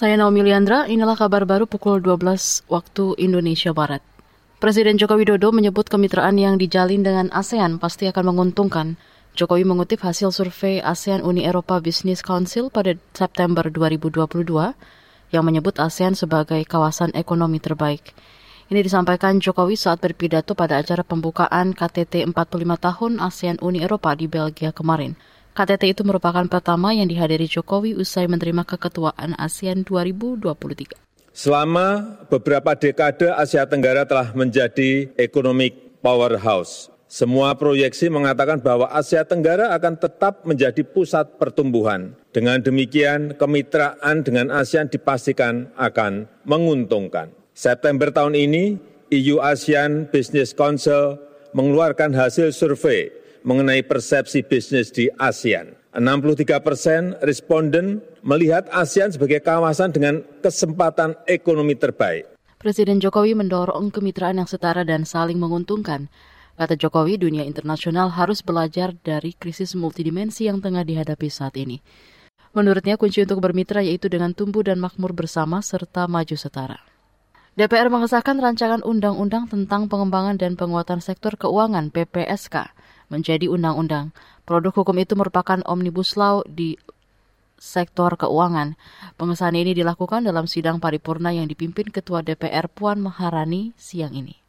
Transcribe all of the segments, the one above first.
saya Naomi Liandra. Inilah kabar baru pukul 12 waktu Indonesia Barat. Presiden Joko Widodo menyebut kemitraan yang dijalin dengan ASEAN pasti akan menguntungkan. Jokowi mengutip hasil survei ASEAN Uni Eropa Business Council pada September 2022 yang menyebut ASEAN sebagai kawasan ekonomi terbaik. Ini disampaikan Jokowi saat berpidato pada acara pembukaan KTT 45 tahun ASEAN Uni Eropa di Belgia kemarin. KTT itu merupakan pertama yang dihadiri Jokowi usai menerima keketuaan ASEAN 2023. Selama beberapa dekade Asia Tenggara telah menjadi economic powerhouse. Semua proyeksi mengatakan bahwa Asia Tenggara akan tetap menjadi pusat pertumbuhan. Dengan demikian, kemitraan dengan ASEAN dipastikan akan menguntungkan. September tahun ini, EU ASEAN Business Council mengeluarkan hasil survei mengenai persepsi bisnis di ASEAN. 63 persen responden melihat ASEAN sebagai kawasan dengan kesempatan ekonomi terbaik. Presiden Jokowi mendorong kemitraan yang setara dan saling menguntungkan. Kata Jokowi, dunia internasional harus belajar dari krisis multidimensi yang tengah dihadapi saat ini. Menurutnya, kunci untuk bermitra yaitu dengan tumbuh dan makmur bersama serta maju setara. DPR mengesahkan rancangan undang-undang tentang pengembangan dan penguatan sektor keuangan PPSK menjadi undang-undang. Produk hukum itu merupakan omnibus law di sektor keuangan. Pengesahan ini dilakukan dalam sidang paripurna yang dipimpin Ketua DPR Puan Maharani siang ini.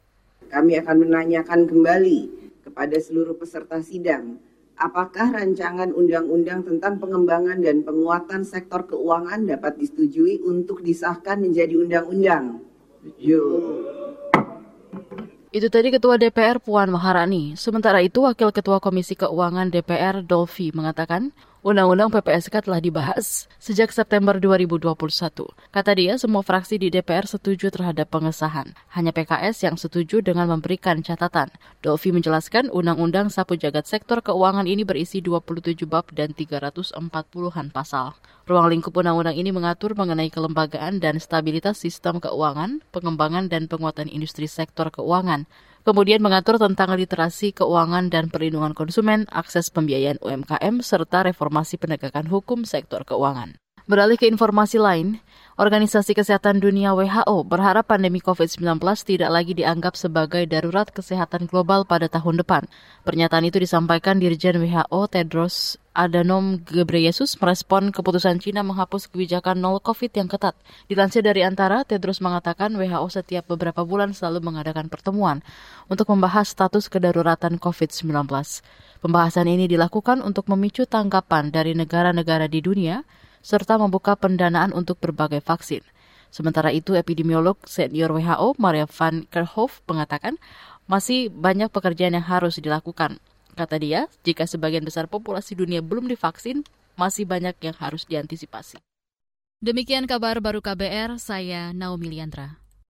Kami akan menanyakan kembali kepada seluruh peserta sidang, apakah rancangan undang-undang tentang pengembangan dan penguatan sektor keuangan dapat disetujui untuk disahkan menjadi undang-undang? Itu tadi Ketua DPR Puan Maharani. Sementara itu, Wakil Ketua Komisi Keuangan DPR Dolfi mengatakan, Undang-undang PPSK telah dibahas sejak September 2021. Kata dia, semua fraksi di DPR setuju terhadap pengesahan. Hanya PKS yang setuju dengan memberikan catatan. Dolfi menjelaskan Undang-Undang Sapu Jagat Sektor Keuangan ini berisi 27 bab dan 340-an pasal. Ruang lingkup undang-undang ini mengatur mengenai kelembagaan dan stabilitas sistem keuangan, pengembangan dan penguatan industri sektor keuangan, kemudian mengatur tentang literasi keuangan dan perlindungan konsumen, akses pembiayaan UMKM, serta reformasi penegakan hukum sektor keuangan. Beralih ke informasi lain, Organisasi Kesehatan Dunia WHO berharap pandemi COVID-19 tidak lagi dianggap sebagai darurat kesehatan global pada tahun depan. Pernyataan itu disampaikan Dirjen WHO Tedros Adhanom Ghebreyesus merespon keputusan Cina menghapus kebijakan nol COVID yang ketat. Dilansir dari Antara, Tedros mengatakan WHO setiap beberapa bulan selalu mengadakan pertemuan untuk membahas status kedaruratan COVID-19. Pembahasan ini dilakukan untuk memicu tanggapan dari negara-negara di dunia serta membuka pendanaan untuk berbagai vaksin. Sementara itu, epidemiolog senior WHO Maria van Kerkhove mengatakan masih banyak pekerjaan yang harus dilakukan. Kata dia, jika sebagian besar populasi dunia belum divaksin, masih banyak yang harus diantisipasi. Demikian kabar baru KBR, saya Naomi Liandra.